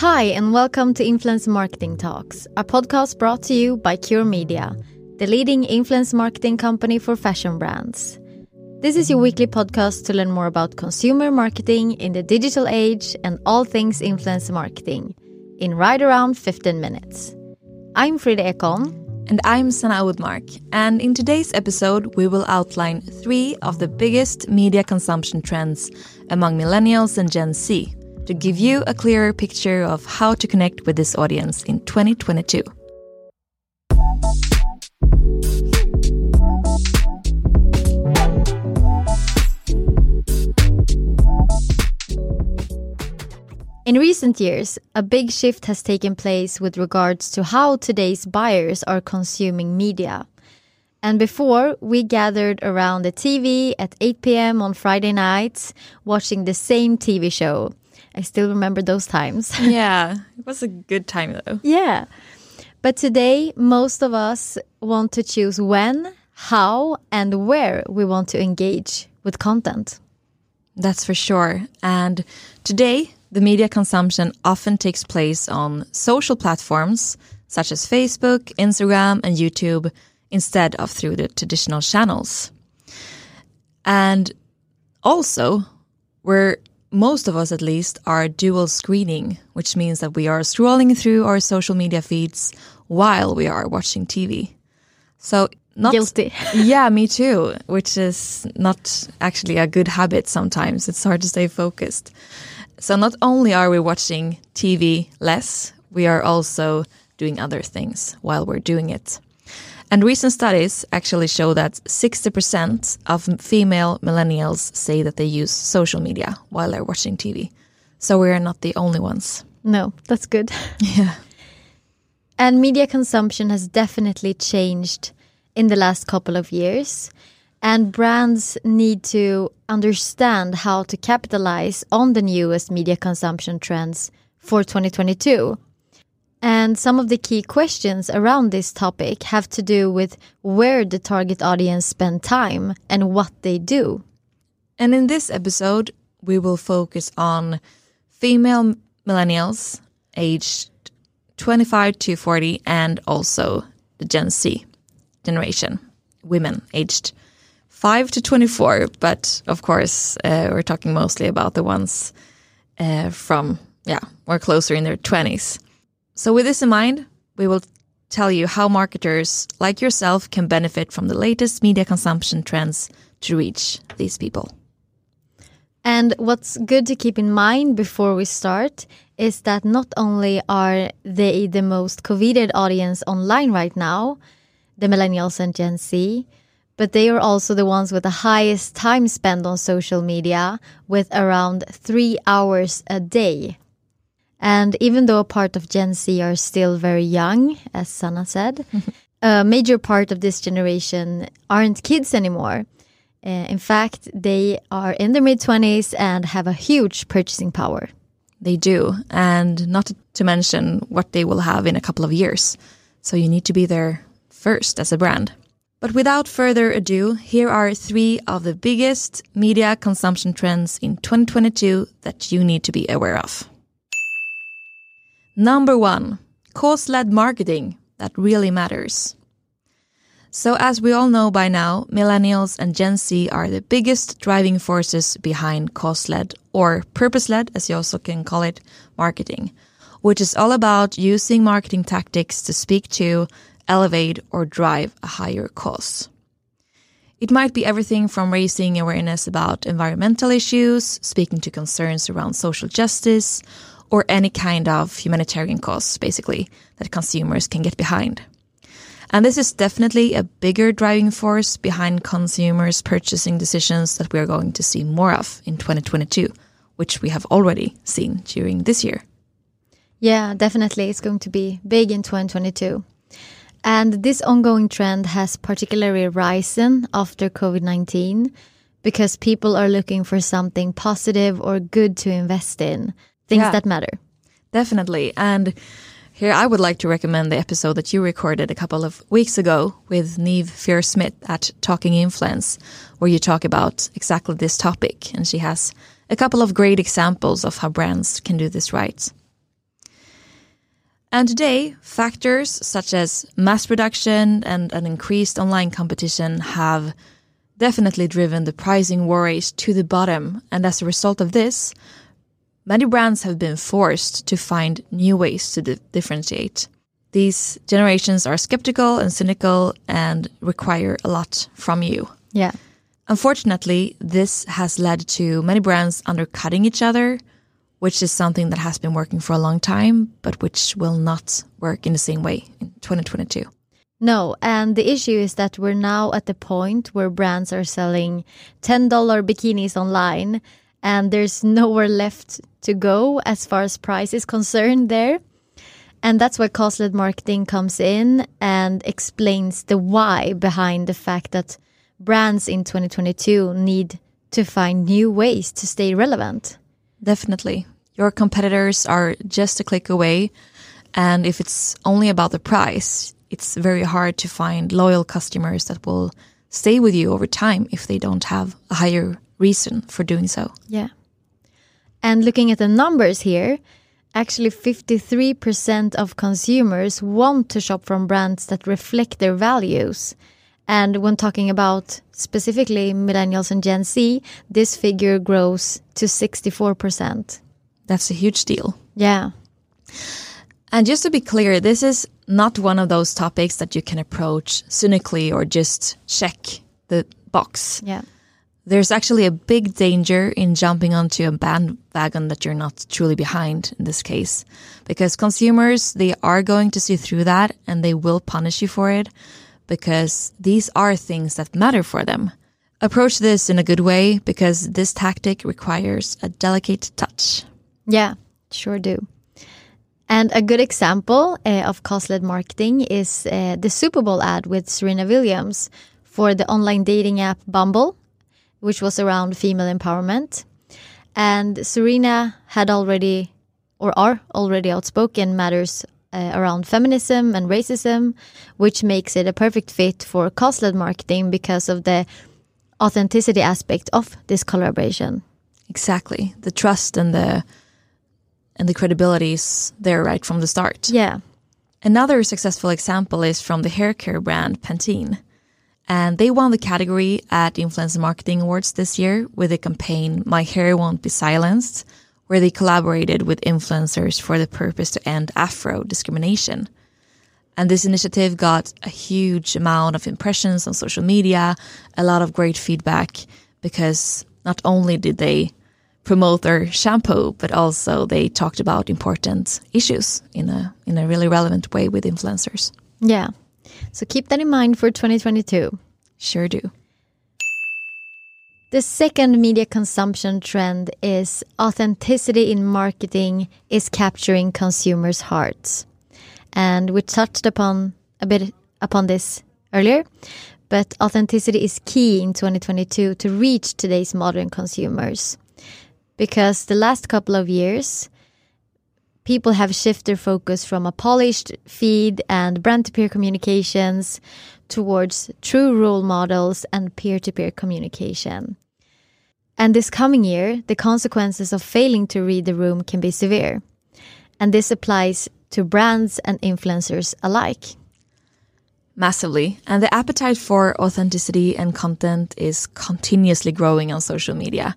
Hi, and welcome to Influence Marketing Talks, a podcast brought to you by Cure Media, the leading influence marketing company for fashion brands. This is your weekly podcast to learn more about consumer marketing in the digital age and all things influence marketing in right around 15 minutes. I'm Frida Ekholm. And I'm Sana Oudmark. And in today's episode, we will outline three of the biggest media consumption trends among millennials and Gen Z to give you a clearer picture of how to connect with this audience in 2022. In recent years, a big shift has taken place with regards to how today's buyers are consuming media. And before, we gathered around the TV at 8 p.m. on Friday nights, watching the same TV show. I still remember those times. yeah, it was a good time though. Yeah. But today, most of us want to choose when, how, and where we want to engage with content. That's for sure. And today, the media consumption often takes place on social platforms such as Facebook, Instagram, and YouTube instead of through the traditional channels. And also, we're most of us at least are dual screening, which means that we are scrolling through our social media feeds while we are watching TV. So not guilty. yeah, me too, which is not actually a good habit sometimes. It's hard to stay focused. So not only are we watching TV less, we are also doing other things while we're doing it. And recent studies actually show that 60% of female millennials say that they use social media while they're watching TV. So we are not the only ones. No, that's good. Yeah. And media consumption has definitely changed in the last couple of years. And brands need to understand how to capitalize on the newest media consumption trends for 2022. And some of the key questions around this topic have to do with where the target audience spend time and what they do. And in this episode, we will focus on female millennials aged 25 to 40 and also the Gen Z generation, women aged 5 to 24. But of course, uh, we're talking mostly about the ones uh, from, yeah, more closer in their 20s. So, with this in mind, we will tell you how marketers like yourself can benefit from the latest media consumption trends to reach these people. And what's good to keep in mind before we start is that not only are they the most coveted audience online right now, the millennials and Gen Z, but they are also the ones with the highest time spent on social media, with around three hours a day. And even though a part of Gen Z are still very young, as Sana said, a major part of this generation aren't kids anymore. Uh, in fact, they are in their mid 20s and have a huge purchasing power. They do, and not to mention what they will have in a couple of years. So you need to be there first as a brand. But without further ado, here are three of the biggest media consumption trends in 2022 that you need to be aware of. Number one, cause led marketing that really matters. So, as we all know by now, millennials and Gen Z are the biggest driving forces behind cause led or purpose led, as you also can call it, marketing, which is all about using marketing tactics to speak to, elevate, or drive a higher cause. It might be everything from raising awareness about environmental issues, speaking to concerns around social justice, or any kind of humanitarian cause, basically, that consumers can get behind. And this is definitely a bigger driving force behind consumers' purchasing decisions that we are going to see more of in 2022, which we have already seen during this year. Yeah, definitely. It's going to be big in 2022. And this ongoing trend has particularly risen after COVID 19 because people are looking for something positive or good to invest in, things yeah, that matter. Definitely. And here, I would like to recommend the episode that you recorded a couple of weeks ago with Neve Fear Smith at Talking Influence, where you talk about exactly this topic. And she has a couple of great examples of how brands can do this right. And today, factors such as mass production and an increased online competition have definitely driven the pricing worries to the bottom. And as a result of this, many brands have been forced to find new ways to di differentiate. These generations are skeptical and cynical and require a lot from you. Yeah. Unfortunately, this has led to many brands undercutting each other, which is something that has been working for a long time, but which will not work in the same way in 2022. No, and the issue is that we're now at the point where brands are selling $10 bikinis online and there's nowhere left to go as far as price is concerned there. And that's where cause led marketing comes in and explains the why behind the fact that brands in 2022 need to find new ways to stay relevant. Definitely. Your competitors are just a click away. And if it's only about the price, it's very hard to find loyal customers that will stay with you over time if they don't have a higher reason for doing so. Yeah. And looking at the numbers here, actually 53% of consumers want to shop from brands that reflect their values. And when talking about specifically millennials and Gen Z, this figure grows to 64%. That's a huge deal. Yeah. And just to be clear, this is not one of those topics that you can approach cynically or just check the box. Yeah. There's actually a big danger in jumping onto a bandwagon that you're not truly behind in this case because consumers they are going to see through that and they will punish you for it because these are things that matter for them. Approach this in a good way because this tactic requires a delicate touch. Yeah sure do and a good example uh, of cause-led marketing is uh, the super bowl ad with serena williams for the online dating app bumble which was around female empowerment. And Serena had already, or are already outspoken matters uh, around feminism and racism, which makes it a perfect fit for cause led marketing because of the authenticity aspect of this collaboration. Exactly, the trust and the and the credibility is there right from the start. Yeah. Another successful example is from the hair care brand Pantene. And they won the category at Influencer Marketing Awards this year with the campaign My Hair Won't Be Silenced, where they collaborated with influencers for the purpose to end Afro discrimination. And this initiative got a huge amount of impressions on social media, a lot of great feedback, because not only did they promote their shampoo, but also they talked about important issues in a in a really relevant way with influencers. Yeah. So keep that in mind for 2022. sure do. The second media consumption trend is authenticity in marketing is capturing consumers' hearts. And we touched upon a bit upon this earlier, but authenticity is key in 2022 to reach today's modern consumers. Because the last couple of years, people have shifted their focus from a polished feed and brand to peer communications towards true role models and peer to peer communication. And this coming year, the consequences of failing to read the room can be severe. And this applies to brands and influencers alike. Massively. And the appetite for authenticity and content is continuously growing on social media.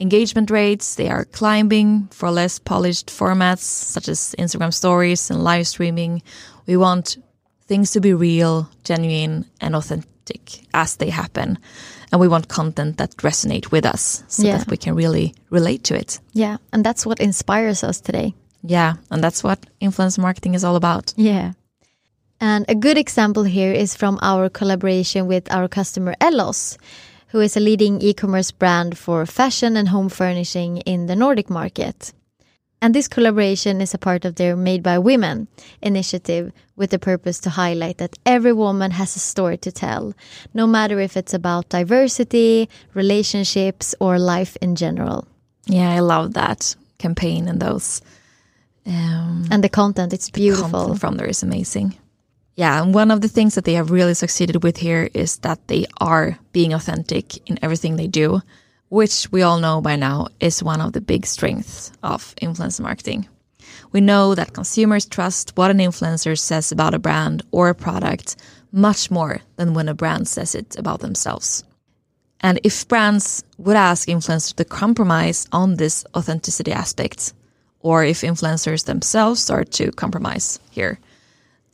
Engagement rates, they are climbing for less polished formats such as Instagram stories and live streaming. We want things to be real, genuine, and authentic as they happen. And we want content that resonate with us so Yeah. that we can really relate to it. Yeah, and that's what inspires us today. Yeah, and that's what influence marketing is all about. Yeah. And a good example here is from our collaboration with our customer Ellos, who is a leading e commerce brand for fashion and home furnishing in the Nordic market. And this collaboration is a part of their Made by Women initiative with the purpose to highlight that every woman has a story to tell, no matter if it's about diversity, relationships, or life in general. Yeah, I love that campaign and those um, And the content, it's beautiful. content from there is amazing. Yeah, and one of the things that they have really succeeded with here is that they are being authentic in everything they do, which we all know by now is one of the big strengths of influencer marketing. We know that consumers trust what an influencer says about a brand or a product much more than when a brand says it about themselves. And if brands would ask influencers to compromise on this authenticity aspect, or if influencers themselves start to compromise here,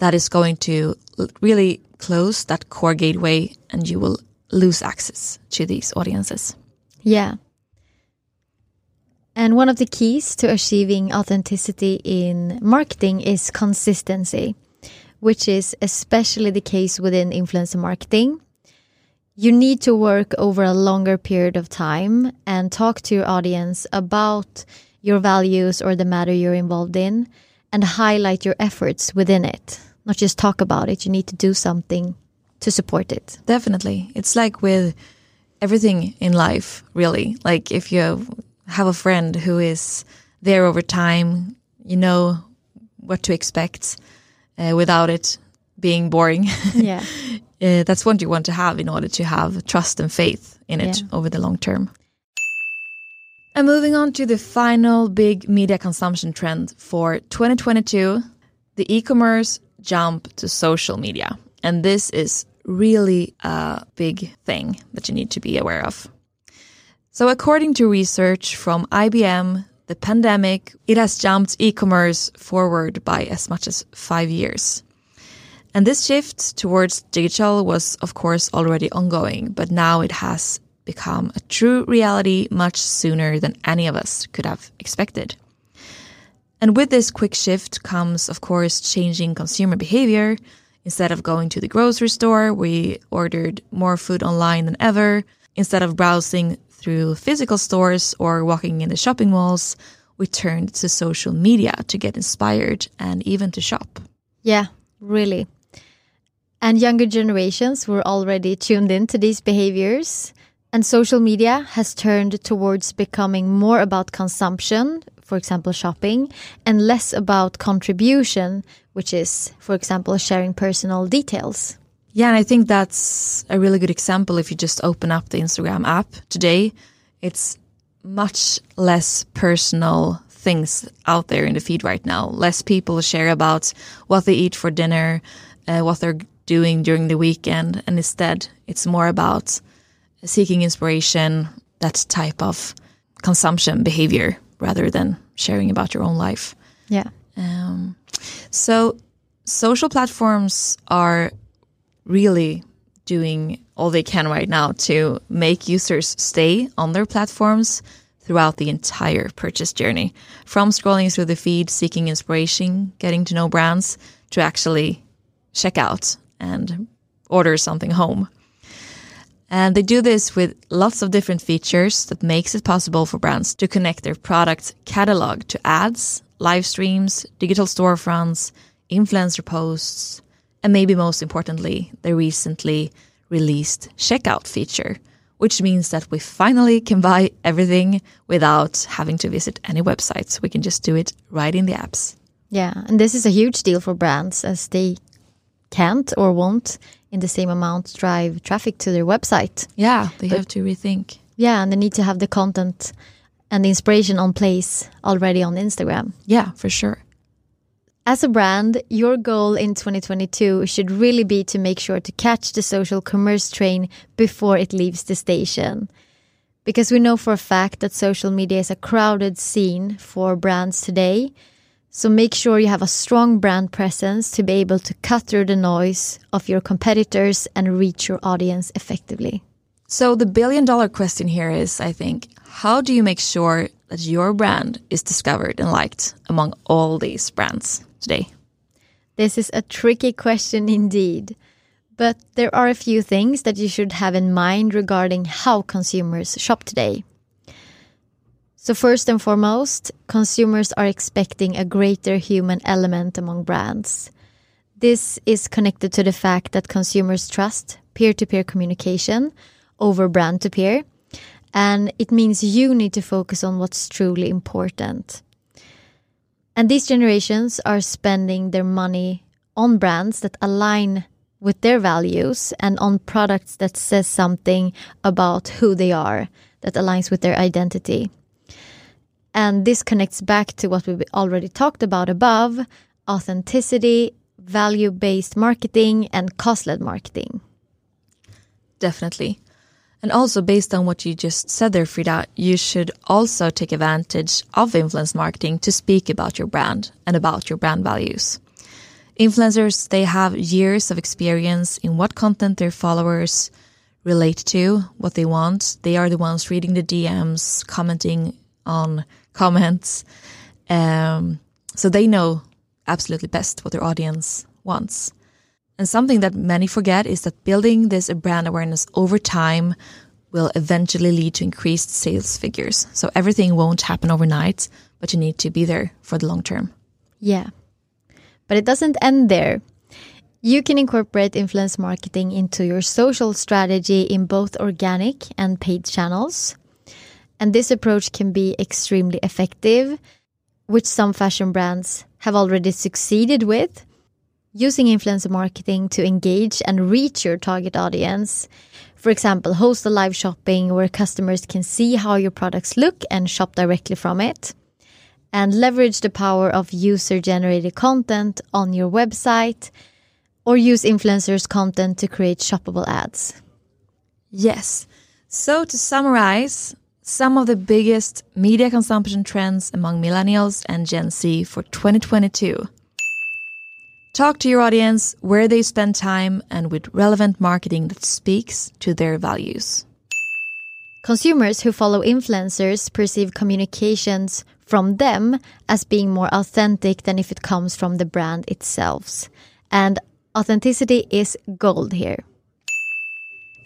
that is going to really close that core gateway and you will lose access to these audiences. Yeah. And one of the keys to achieving authenticity in marketing is consistency, which is especially the case within influencer marketing. You need to work over a longer period of time and talk to your audience about your values or the matter you're involved in and highlight your efforts within it. Not just talk about it, you need to do something to support it. Definitely. It's like with everything in life, really. Like if you have a friend who is there over time, you know what to expect uh, without it being boring. Yeah. uh, that's what you want to have in order to have trust and faith in it Yeah. over the long term. And moving on to the final big media consumption trend for 2022, the e-commerce jump to social media. And this is really a big thing that you need to be aware of. So according to research from IBM, the pandemic, it has jumped e-commerce forward by as much as 5 years. And this shift towards digital was, of course, already ongoing, but now it has become a true reality much sooner than any of us could have expected. And with this quick shift comes, of course, changing consumer behavior. Instead of going to the grocery store, we ordered more food online than ever. Instead of browsing through physical stores or walking in the shopping malls, we turned to social media to get inspired and even to shop. Yeah, really. And younger generations were already tuned into these behaviors. And social media has turned towards becoming more about consumption, for example, shopping, and less about contribution, which is, for example, sharing personal details. Yeah, and I think that's a really good example if you just open up the Instagram app today. It's much less personal things out there in the feed right now. Less people share about what they eat for dinner, uh, what they're doing during the weekend, and instead it's more about seeking inspiration, that type of consumption behavior rather than sharing about your own life. Yeah. Um, so social platforms are really doing all they can right now to make users stay on their platforms throughout the entire purchase journey from scrolling through the feed seeking inspiration getting to know brands to actually check out and order something home And they do this with lots of different features that makes it possible for brands to connect their product catalog to ads, live streams, digital storefronts, influencer posts, and maybe most importantly, the recently released checkout feature, which means that we finally can buy everything without having to visit any websites. We can just do it right in the apps. Yeah, and this is a huge deal for brands as they can't or won't in the same amount drive traffic to their website. Yeah, they but, have to rethink. Yeah, and they need to have the content and the inspiration on place already on Instagram. Yeah, for sure. As a brand, your goal in 2022 should really be to make sure to catch the social commerce train before it leaves the station. Because we know for a fact that social media is a crowded scene for brands today so make sure you have a strong brand presence to be able to cut through the noise of your competitors and reach your audience effectively. So the billion dollar question here is, I think, how do you make sure that your brand is discovered and liked among all these brands today? This is a tricky question indeed. But there are a few things that you should have in mind regarding how consumers shop today. So, first and foremost, consumers are expecting a greater human element among brands. This is connected to the fact that consumers trust peer to peer communication over brand to peer. And it means you need to focus on what's truly important. And these generations are spending their money on brands that align with their values and on products that says something about who they are that aligns with their identity. And this connects back to what we already talked about above authenticity, value based marketing, and cause led marketing. Definitely. And also, based on what you just said there, Frida, you should also take advantage of influence marketing to speak about your brand and about your brand values. Influencers, they have years of experience in what content their followers relate to, what they want. They are the ones reading the DMs, commenting on comments. Um, so they know absolutely best what their audience wants. And something that many forget is that building this brand awareness over time will eventually lead to increased sales figures. So everything won't happen overnight, but you need to be there for the long term. Yeah. But it doesn't end there. You can incorporate influence marketing into your social strategy in both organic and paid channels. And this approach can be extremely effective, which some fashion brands have already succeeded with. Using influencer marketing to engage and reach your target audience. For example, host a live shopping where customers can see how your products look and shop directly from it. And leverage the power of user generated content on your website or use influencers' content to create shoppable ads. Yes. So to summarize, some of the biggest media consumption trends among millennials and Gen Z for 2022. Talk to your audience where they spend time and with relevant marketing that speaks to their values. Consumers who follow influencers perceive communications from them as being more authentic than if it comes from the brand itself. And authenticity is gold here.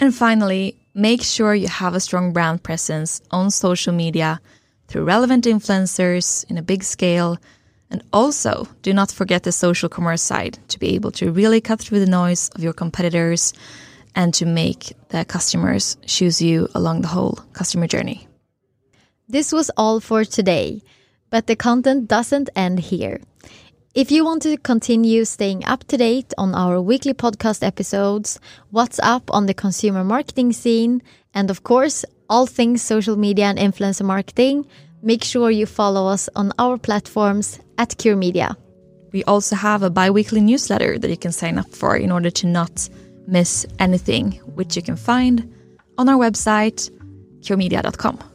And finally, make sure you have a strong brand presence on social media through relevant influencers in a big scale. And also, do not forget the social commerce side to be able to really cut through the noise of your competitors and to make the customers choose you along the whole customer journey. This was all for today, but the content doesn't end here. If you want to continue staying up to date on our weekly podcast episodes, what's up on the consumer marketing scene, and of course, all things social media and influencer marketing, make sure you follow us on our platforms at Cure Media. We also have a bi weekly newsletter that you can sign up for in order to not miss anything, which you can find on our website, curemedia.com.